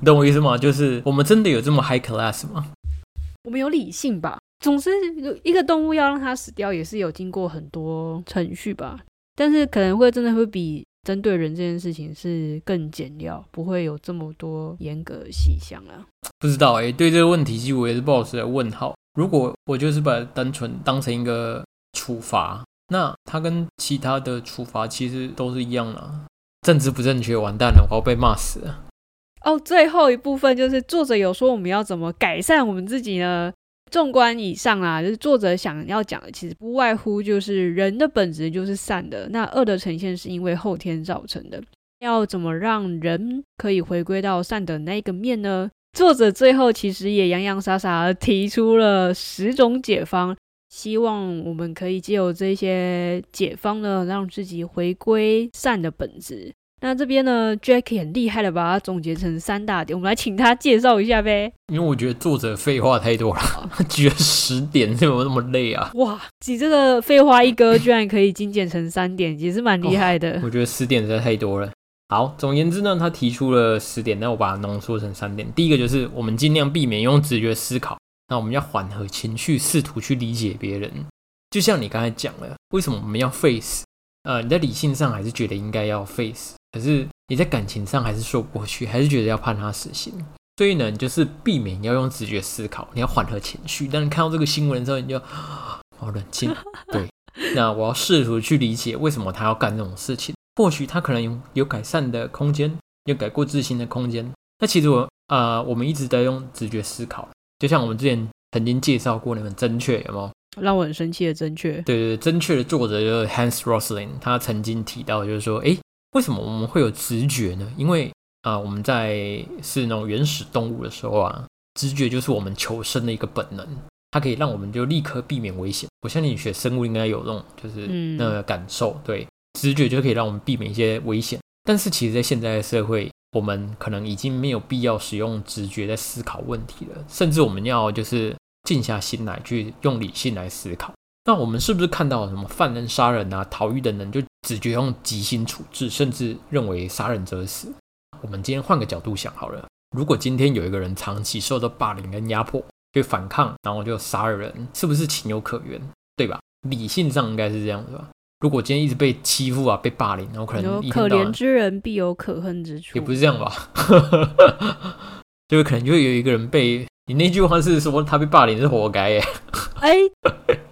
你 [laughs] 懂我意思吗？就是我们真的有这么 high class 吗？我们有理性吧？总是一个动物要让它死掉，也是有经过很多程序吧。但是可能会真的会比针对人这件事情是更简要，不会有这么多严格细项啊。不知道哎、对这个问题，其实我也是抱持着问号。如果我就是把单纯当成一个处罚，那它跟其他的处罚其实都是一样的啊、政治不正确，完蛋了，我要被骂死了。哦，最后一部分就是作者有说我们要怎么改善我们自己呢？纵观以上啊，就是作者想要讲的，其实不外乎就是人的本质就是善的，那恶的呈现是因为后天造成的。要怎么让人可以回归到善的那个面呢？作者最后其实也洋洋洒洒地提出了十种解方，希望我们可以借由这些解方呢，让自己回归善的本质。那这边呢，Jacky 很厉害的把它总结成三大点，我们来请他介绍一下呗。因为我觉得作者废话太多了，他举了十点，怎么那么累啊？哇，你这个废话一哥居然可以精简成三点，也是蛮厉害的。我觉得十点实在太多了。好，总而言之呢，他提出了十点，那我把它浓缩成三点。第一个就是我们尽量避免用直觉思考，那我们要缓和情绪，试图去理解别人。就像你刚才讲了，为什么我们要 face？呃，你在理性上还是觉得应该要 face，可是你在感情上还是说不过去，还是觉得要判他死刑。所以呢，你就是避免要用直觉思考，你要缓和情绪。当你看到这个新闻的时候，你就 [gasps] 好冷静。[laughs] 对，那我要试图去理解为什么他要干这种事情。或许他可能有有改善的空间，有改过自新的空间。那其实我啊、呃我们一直在用直觉思考，就像我们之前曾经介绍过那本《正确》，有没有？让我很生气的正确。对对对，正确的作者就是 Hans Rosling，他曾经提到，就是说，诶，为什么我们会有直觉呢？因为啊、呃我们在是那种原始动物的时候啊，直觉就是我们求生的一个本能，它可以让我们就立刻避免危险。我相信你学生物应该有那种就是嗯那个感受，对，直觉就可以让我们避免一些危险。但是其实，在现在的社会，我们可能已经没有必要使用直觉在思考问题了，甚至我们要就是静下心来去用理性来思考。那我们是不是看到什么犯人杀人啊、逃狱的人，就直觉用极刑处置，甚至认为杀人者死？我们今天换个角度想好了，如果今天有一个人长期受到霸凌跟压迫，就反抗，然后就杀了人，是不是情有可原？对吧？理性上应该是这样的吧？如果今天一直被欺负啊、被霸凌，然后可能一天到晚可怜之人必有可恨之处，也不是这样吧？[laughs] 就是可能就会有一个人被你那句话是说他被霸凌是活该耶，哎、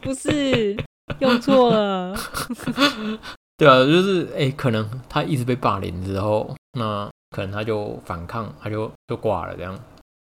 不是用错了。[laughs] 对啊，就是哎、可能他一直被霸凌之后，那可能他就反抗，他就就挂了这样。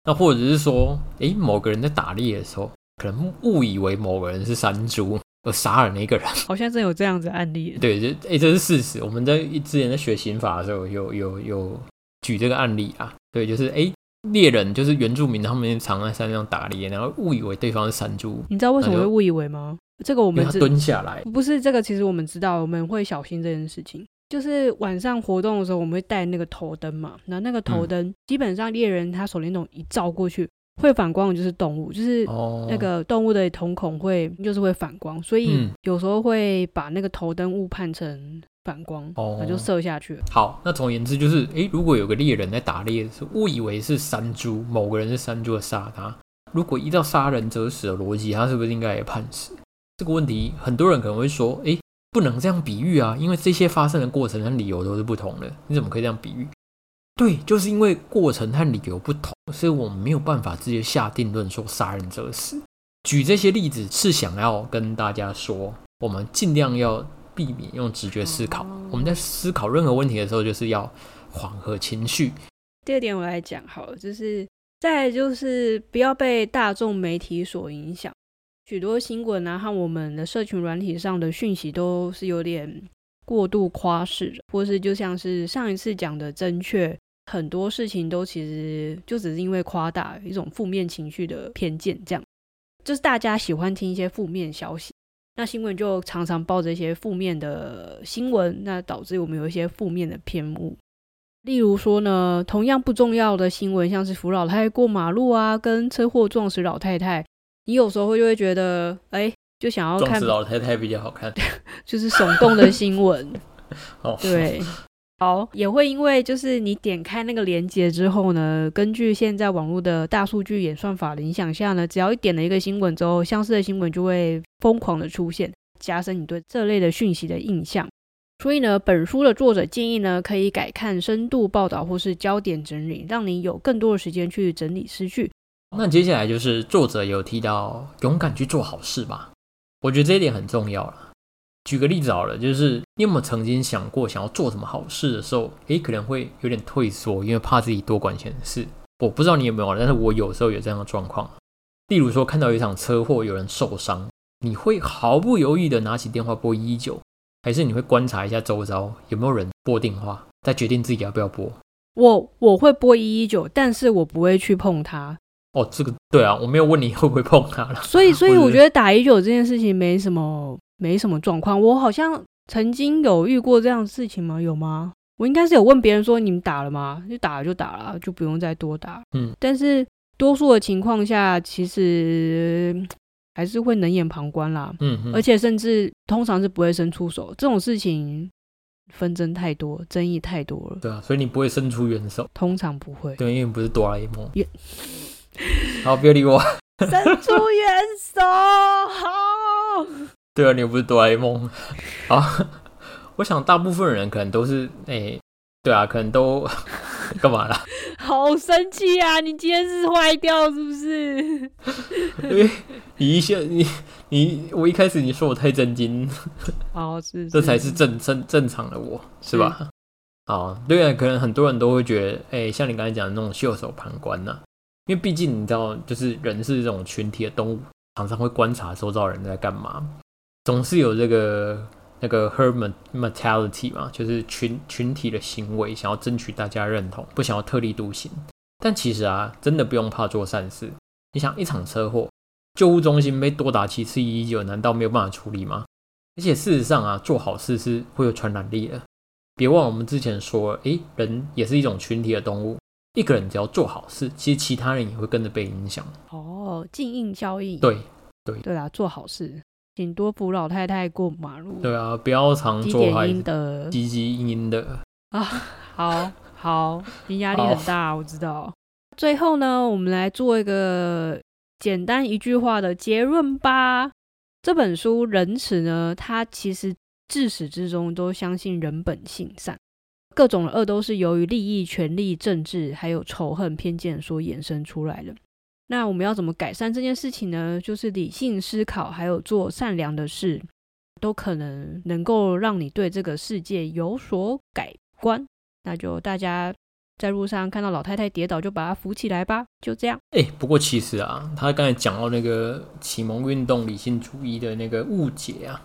那或者是说，哎、某个人在打猎的时候，可能误以为某个人是山猪而杀了那个人。[laughs] 好像真有这样子案例。对，就哎、这是事实。我们在之前在学刑法的时候有有有举这个案例啊。对，就是哎、猎人就是原住民，他们常在山上打猎，然后误以为对方是山猪，你知道为什么会误以为吗？这个我们知蹲下来。不是这个，其实我们知道，我们会小心这件事情。就是晚上活动的时候，我们会带那个头灯嘛，然后那个头灯基本上猎人他手电筒一照过去，会反光的就是动物，就是哦，那个动物的瞳孔会就是会反光，所以嗯有时候会把那个头灯误判成反光，哦那就射下去了。好，那总而言之就是，诶，如果有个猎人在打猎的时候，误以为是山猪，某个人是山猪的杀他，如果依照杀人者死的逻辑，他是不是应该也判死？这个问题，很多人可能会说，诶，不能这样比喻啊，因为这些发生的过程和理由都是不同的，你怎么可以这样比喻？对，就是因为过程和理由不同，所以我们没有办法直接下定论说杀人者死。举这些例子是想要跟大家说，我们尽量要避免用直觉思考。我们在思考任何问题的时候，就是要缓和情绪。第二点我来讲好了，就是再就是不要被大众媒体所影响，许多新闻啊和我们的社群软体上的讯息都是有点过度夸饰，或是就像是上一次讲的正确，很多事情都其实就只是因为夸大一种负面情绪的偏见，这样就是大家喜欢听一些负面消息。那新闻就常常报这些负面的新闻，那导致我们有一些负面的偏误。例如说呢，同样不重要的新闻，像是扶老太太过马路啊，跟车祸撞死老太太，你有时候就会觉得，哎，就想要看老太太比较好看。[laughs] 就是耸动的新闻，[laughs] 哦，对。好，也会因为就是你点开那个链接之后呢，根据现在网络的大数据演算法的影响下呢，只要一点了一个新闻之后，相似的新闻就会疯狂的出现，加深你对这类的讯息的印象。所以呢，本书的作者建议呢，可以改看深度报道或是焦点整理，让你有更多的时间去整理思绪。那接下来就是作者有提到勇敢去做好事吧，我觉得这一点很重要了。举个例子好了，就是你有没有曾经想过想要做什么好事的时候，诶，可能会有点退缩，因为怕自己多管闲事。我不知道你有没有，但是我有时候有这样的状况。例如说，看到一场车祸，有人受伤，你会毫不犹豫的拿起电话拨一一九，还是你会观察一下周遭有没有人拨电话，再决定自己要不要拨？我我会拨一一九，但是我不会去碰它。哦，这个对啊，我没有问你会不会碰它了。所以，[laughs] 所以我觉得打一九这件事情没什么没什么状况。我好像曾经有遇过这样的事情吗？有吗？我应该是有问别人说你们打了吗？就打了就打了，就不用再多打。嗯，但是多数的情况下，其实嗯还是会冷眼旁观啦。嗯嗯，而且甚至通常是不会伸出手。这种事情纷争太多，争议太多了，对啊，所以你不会伸出援手。通常不会对，因为不是哆啦 A 梦也。[laughs] 好，不要理我。伸出援手。好，对啊，你又不是哆啦 A 梦。[laughs] 好，我想大部分人可能都是，哎、对啊，可能都 [laughs] 干嘛啦？好生气啊！你今天是坏掉是不是？因为你一下你你我一开始你说我太震惊，好是，这才是正正正常的我，是吧？好，对啊，可能很多人都会觉得，哎、像你刚才讲的那种袖手旁观呐、因为毕竟你知道，就是人是这种群体的动物，常常会观察周遭人在干嘛，总是有这个那个 herd mentality 嘛，就是群群体的行为，想要争取大家认同，不想要特立独行。但其实啊，真的不用怕做善事。你想，一场车祸，救护中心被多打七次一一九，难道没有办法处理吗？而且事实上啊，做好事是会有传染力的。别忘了我们之前说，诶，人也是一种群体的动物，一个人只要做好事，其实其他人也会跟着被影响。哦，静应效应。对，对啦，做好事，请多扶老太太过马路。对啊，不要常做坏事，德积积阴阴的。啊。好好，你压力很大，我知道。最后呢，我们来做一个简单一句话的结论吧。这本书《仁慈》呢，它其实自始至终都相信人本性善，各种的恶都是由于利益、权力、政治还有仇恨、偏见所衍生出来的。那我们要怎么改善这件事情呢？就是理性思考，还有做善良的事，都可能能够让你对这个世界有所改观。那就大家在路上看到老太太跌倒，就把她扶起来吧。就这样。哎、不过其实啊，他刚才讲到那个启蒙运动理性主义的那个误解啊，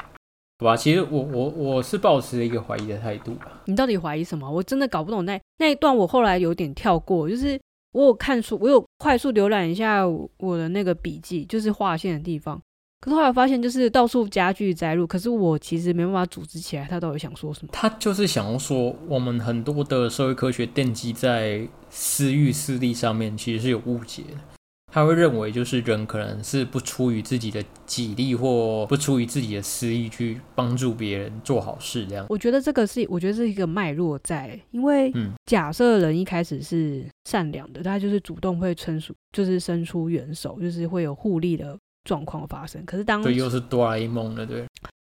好吧，其实我我我是抱持一个怀疑的态度吧。你到底怀疑什么？我真的搞不懂那那一段。我后来有点跳过，就是我有看书，我有快速浏览一下我我的那个笔记，就是划线的地方。可是后来发现，就是到处加剧摘录，可是我其实没办法组织起来，他到底想说什么？他就是想要说，我们很多的社会科学奠基在私欲、私利上面，其实是有误解的。他会认为，就是人可能是不出于自己的己力，或不出于自己的私意去帮助别人做好事，这样。我觉得这个是，我觉得是一个脉络在，因为嗯假设人一开始是善良的，他就是主动会伸出，就是伸出援手，就是会有互利的状况发生。可是当对，又是哆啦 A 梦了，对。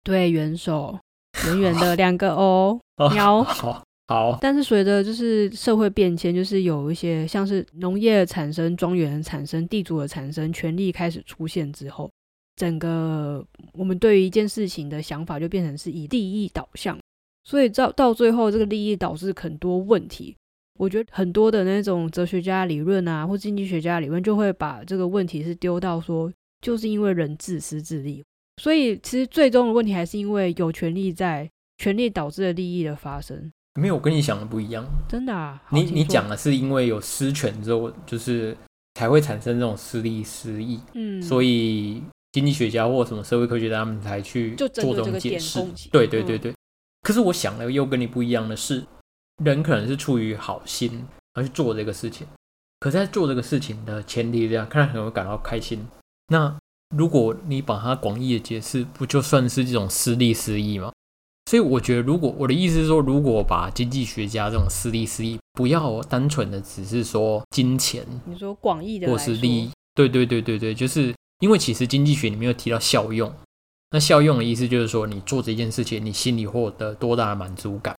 对援手圆圆的两个 [laughs] 哦，哦喵好，但是随着就是社会变迁，就是有一些像是农业产生、庄园产生、地主的产生、权力开始出现之后，整个我们对于一件事情的想法就变成是以利益导向，所以到到最后，这个利益导致很多问题。我觉得很多的那种哲学家理论啊，或经济学家理论，就会把这个问题是丢到说，就是因为人自私自利，所以其实最终的问题还是因为有权利在，权力导致了利益的发生。没有，我跟你想的不一样。真的啊？你你讲的是因为有私权之后，就是才会产生这种私利私义，嗯，所以经济学家或什么社会科学家他们才去做这种解释。对对对嗯对。可是我想的又跟你不一样的是，人可能是出于好心而去做这个事情，可是在做这个事情的前提下，看他可能会感到开心。那如果你把它广义的解释，不就算是这种私利私义吗？所以我觉得，如果我的意思是说，如果把经济学家这种私利私利，不要单纯的只是说金钱你说广义的或是利益，对对对对对，就是因为其实经济学里面有提到效用，那效用的意思就是说，你做这件事情，你心里获得多大的满足感？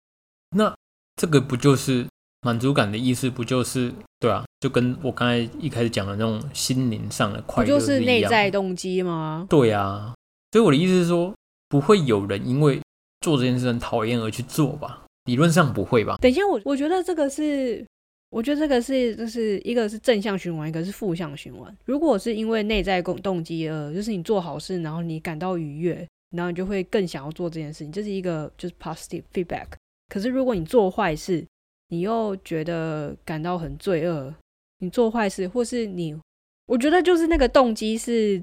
那这个不就是满足感的意思？不就是对啊？就跟我刚才一开始讲的那种心灵上的快不乐就是内在动机吗？对啊，所以我的意思是说，不会有人因为做这件事很讨厌而去做吧？理论上不会吧？等一下，我我觉得这个是，我觉得这个是，就是一个是正向循环，一个是负向循环。如果是因为内在动动机而，就是你做好事，然后你感到愉悦，然后你就会更想要做这件事情，这是一个就是 positive feedback。可是如果你做坏事，你又觉得感到很罪恶，你做坏事，或是你，我觉得就是那个动机是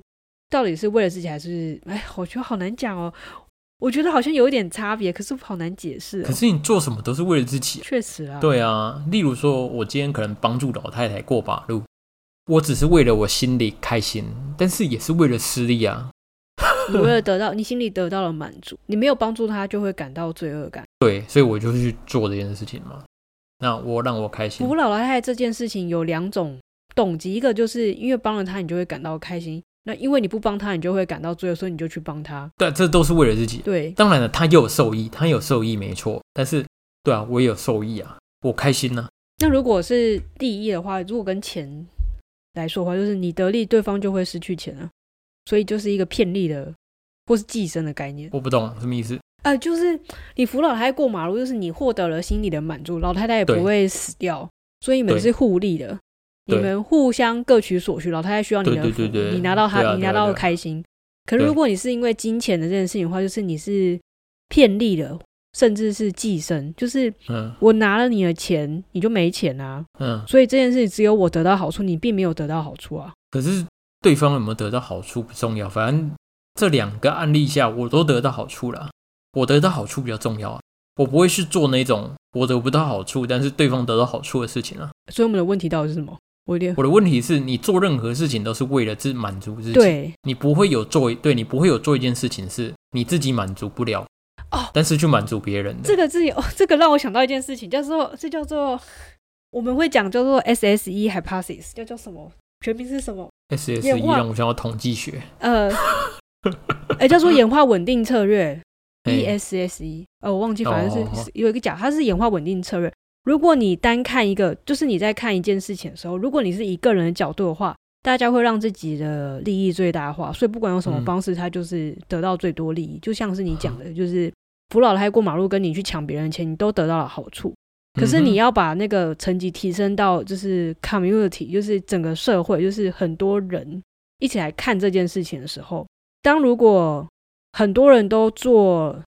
到底是为了自己还是，哎，我觉得好难讲哦。我觉得好像有一点差别，可是好难解释、哦。可是你做什么都是为了自己啊、确实啊，对啊，例如说，我今天可能帮助老太太过马路，我只是为了我心里开心，但是也是为了私利啊。[laughs] 你为了得到，你心里得到了满足，你没有帮助他，就会感到罪恶感。对，所以我就去做这件事情嘛。那我让我开心扶，老太太这件事情有两种动机，一个就是因为帮了他，你就会感到开心；那因为你不帮他，你就会感到罪恶，所以你就去帮他。对，这都是为了自己。对，当然了，他又有受益，他有受益没错，但是对啊，我也有受益啊，我开心呢、那如果是利益的话，如果跟钱来说的话，就是你得利，对方就会失去钱啊，所以就是一个骗利的或是寄生的概念。我不懂什么意思。呃，就是你扶老太太过马路，就是你获得了心理的满足，老太太也不会死掉，所以你们是互利的，你们互相各取所需。老太太需要你的对服务，对对对你拿到她，你拿到开心。可是如果你是因为金钱的这件事情的话，就是你是骗利的，甚至是寄生，就是嗯我拿了你的钱，你就没钱啊。嗯，所以这件事只有我得到好处，你并没有得到好处啊。可是对方有没有得到好处不重要，反正这两个案例下我都得到好处了，我得到好处比较重要啊。我不会去做那种我得不到好处，但是对方得到好处的事情啊。所以我们的问题到底是什么？我的问题是你做任何事情都是为了自满足自己，对你不会有做对你不会有做一件事情是你自己满足不了哦但是去满足别人的。这个是有、哦，[laughs] 这个让我想到一件事情，叫做这叫做我们会讲叫做 SSE hypothesis，叫叫什么？全名是什么？S S 演 E 让我想到统计学，呃，哎、叫做演化稳定策略哎 ESSE，呃，我忘记，反正是、有一个讲，它是演化稳定策略。如果你单看一个，就是你在看一件事情的时候，如果你是以个人的角度的话，大家会让自己的利益最大化，所以不管用什么嗯方式，他就是得到最多利益。就像是你讲的，就是扶老太太过马路跟你去抢别人钱，你都得到了好处。可是你要把那个层级提升到就是 community，就是整个社会，就是很多人一起来看这件事情的时候，当如果很多人都做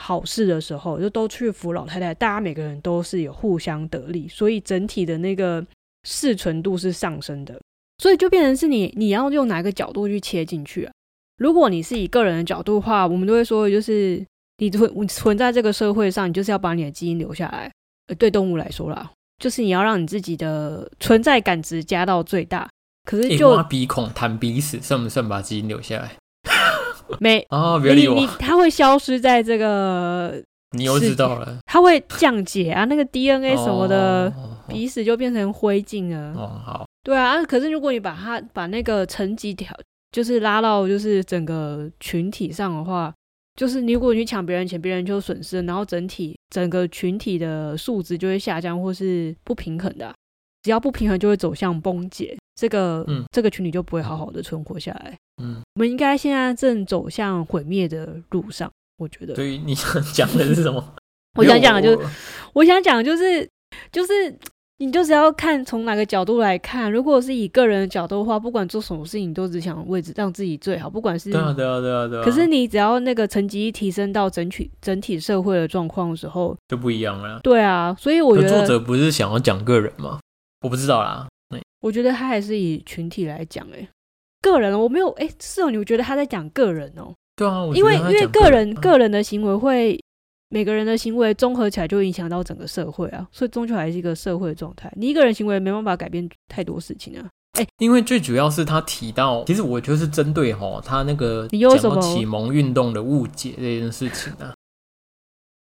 好事的时候，就都去扶老太太，大家每个人都是有互相得利，所以整体的那个适存度是上升的，所以就变成是你你要用哪个角度去切进去啊？如果你是以个人的角度的话，我们都会说，就是你存存在这个社会上，你就是要把你的基因留下来。呃，对动物来说啦，就是你要让你自己的存在感值加到最大。可是就挖鼻孔、弹鼻屎，算不算把基因留下来？[laughs] 没哦，不要理你你我，它会消失在这个，[laughs] 你又知道了。它会降解啊，那个 DNA 什么的，哦鼻屎就变成灰烬了。哦，好，对啊，啊可是如果你把它把那个层级调，就是拉到就是整个群体上的话，就是你如果你去抢别人钱，别人就损失，然后整体整个群体的素质就会下降或是不平衡的啊、只要不平衡就会走向崩解，这个、嗯这个群体就不会好好的存活下来。嗯，我们应该现在正走向毁灭的路上，我觉得。所以你想讲的是什么？[laughs] 我想讲的就是我我想讲就是就是，你就是要看从哪个角度来看。如果是以个人的角度的话，不管做什么事情，都只想为让自己最好，不管是。对啊，对啊，对啊，对啊。可是你只要那个层级一提升到整体整体社会的状况的时候，就不一样了。对啊，所以我觉得，作者不是想要讲个人吗？我不知道啦。我觉得他还是以群体来讲，哎，个人我没有，哎，是哦，你觉得他在讲个人哦？对啊，我因为因为个人人个人的行为会每个人的行为综合起来就会影响到整个社会啊，所以终究还是一个社会的状态。你一个人行为没办法改变太多事情啊。哎因为最主要是他提到，其实我就是针对哈他那个你有什么讲到启蒙运动的误解这件事情啊。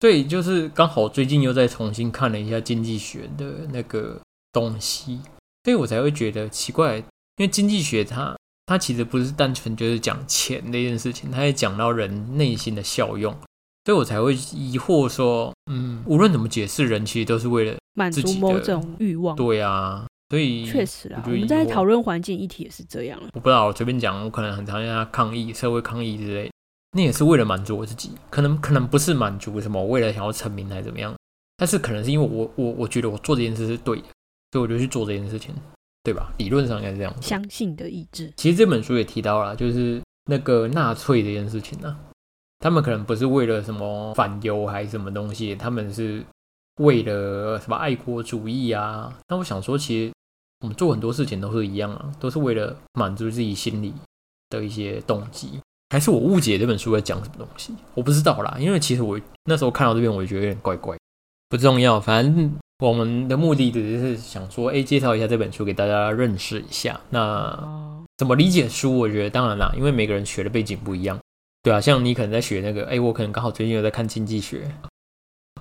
所以就是刚好最近又再重新看了一下经济学的那个东西，所以我才会觉得奇怪，因为经济学它它其实不是单纯就是讲钱这件事情，它也讲到人内心的效用，所以我才会疑惑说，嗯，无论怎么解释，人其实都是为了满足某种欲望，对啊，所以确实啊，我们在讨论环境议题也是这样啊。我不知道，我随便讲，我可能很常跟他抗议，社会抗议之类，那也是为了满足我自己，可能可能不是满足什么，为了想要成名还是怎么样，但是可能是因为我我我觉得我做这件事是对的，所以我就去做这件事情，对吧？理论上应该是这样子。相信的意志，其实这本书也提到了，就是那个纳粹这件事情呢、他们可能不是为了什么反犹还是什么东西，他们是为了什么爱国主义啊。那我想说，其实我们做很多事情都是一样啊，都是为了满足自己心里的一些动机。还是我误解这本书在讲什么东西？我不知道啦，因为其实我那时候看到这边，我就觉得有点怪怪。不重要，反正我们的目的只是想说，哎，介绍一下这本书给大家认识一下。那，怎么理解书？我觉得当然啦，因为每个人学的背景不一样，对啊，像你可能在学那个，哎，我可能刚好最近有在看经济学。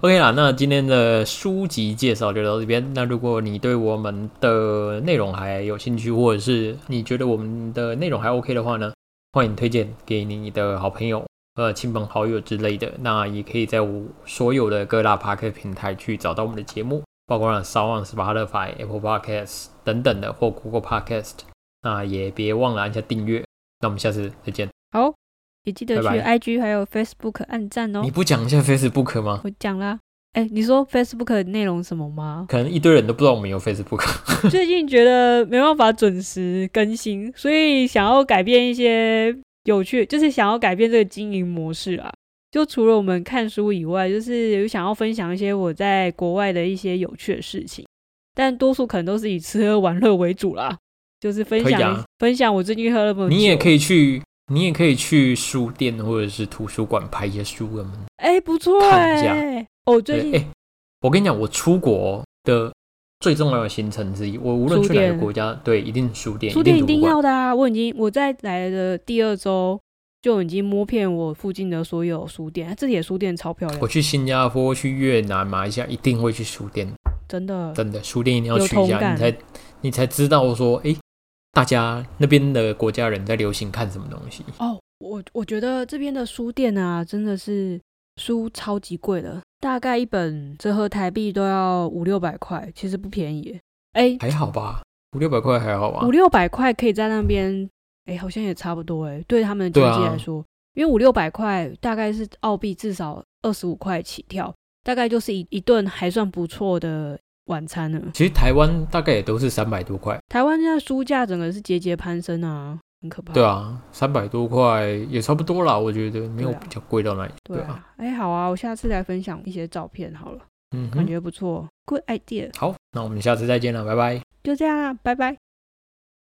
OK 啦，那今天的书籍介绍就到这边。那如果你对我们的内容还有兴趣，或者是你觉得我们的内容还 OK 的话呢，欢迎推荐给你的好朋友、呃亲朋好友之类的。那也可以在我所有的各大 p o d c a s t 平台去找到我们的节目，包括了 s o u n Spotify、Apple Podcasts 等等的，或 Google Podcast。那也别忘了按下订阅。那我们下次再见。好，也记得去 IG 还有 Facebook 按赞哦你。不讲一下 Facebook 吗？我讲啦，哎，你说 Facebook 的内容什么吗？[laughs] 可能一堆人都不知道我们有 Facebook。最近觉得没办法准时更新，所以想要改变一些有趣，就是想要改变这个经营模式啊。就除了我们看书以外，就是有想要分享一些我在国外的一些有趣的事情，但多数可能都是以吃喝玩乐为主啦。就是分享、啊分享我最近喝了么你也可以，去，你也可以去书店或者是图书馆拍一些书，我们哎、不错哎、一下哦，最，近、哎、我跟你讲，我出国的最重要的行程之一，我无论去哪个国家，对，一定书店，书店一定要的啊！我已经我在来的第二周就已经摸遍我附近的所有书店，这里的书店超漂亮我，去新加坡、去越南、马来西亚，一定会去书店，真的。真的，书店一定要去一下，你才你才知道说，哎、大家那边的国家人在流行看什么东西。哦，我我觉得这边的书店啊，真的是书超级贵的，大概一本折合台币都要五六百块，其实不便宜耶。哎，还好吧，五六百块还好吧五。六百块可以在那边，哎，好像也差不多哎，对他们的经济来说，因为五六百块大概是澳币至少二十五块起跳，大概就是一一顿还算不错的晚餐了。其实台湾大概也都是三百多块，台湾现在书价整个是节节攀升啊，很可怕。对啊，三百多块也差不多啦，我觉得没有比较贵到哪里。对啊，哎，好啊，我下次来分享一些照片好了，嗯感，觉不错，good idea。好，那我们下次再见了，拜拜。就这样啊，拜拜。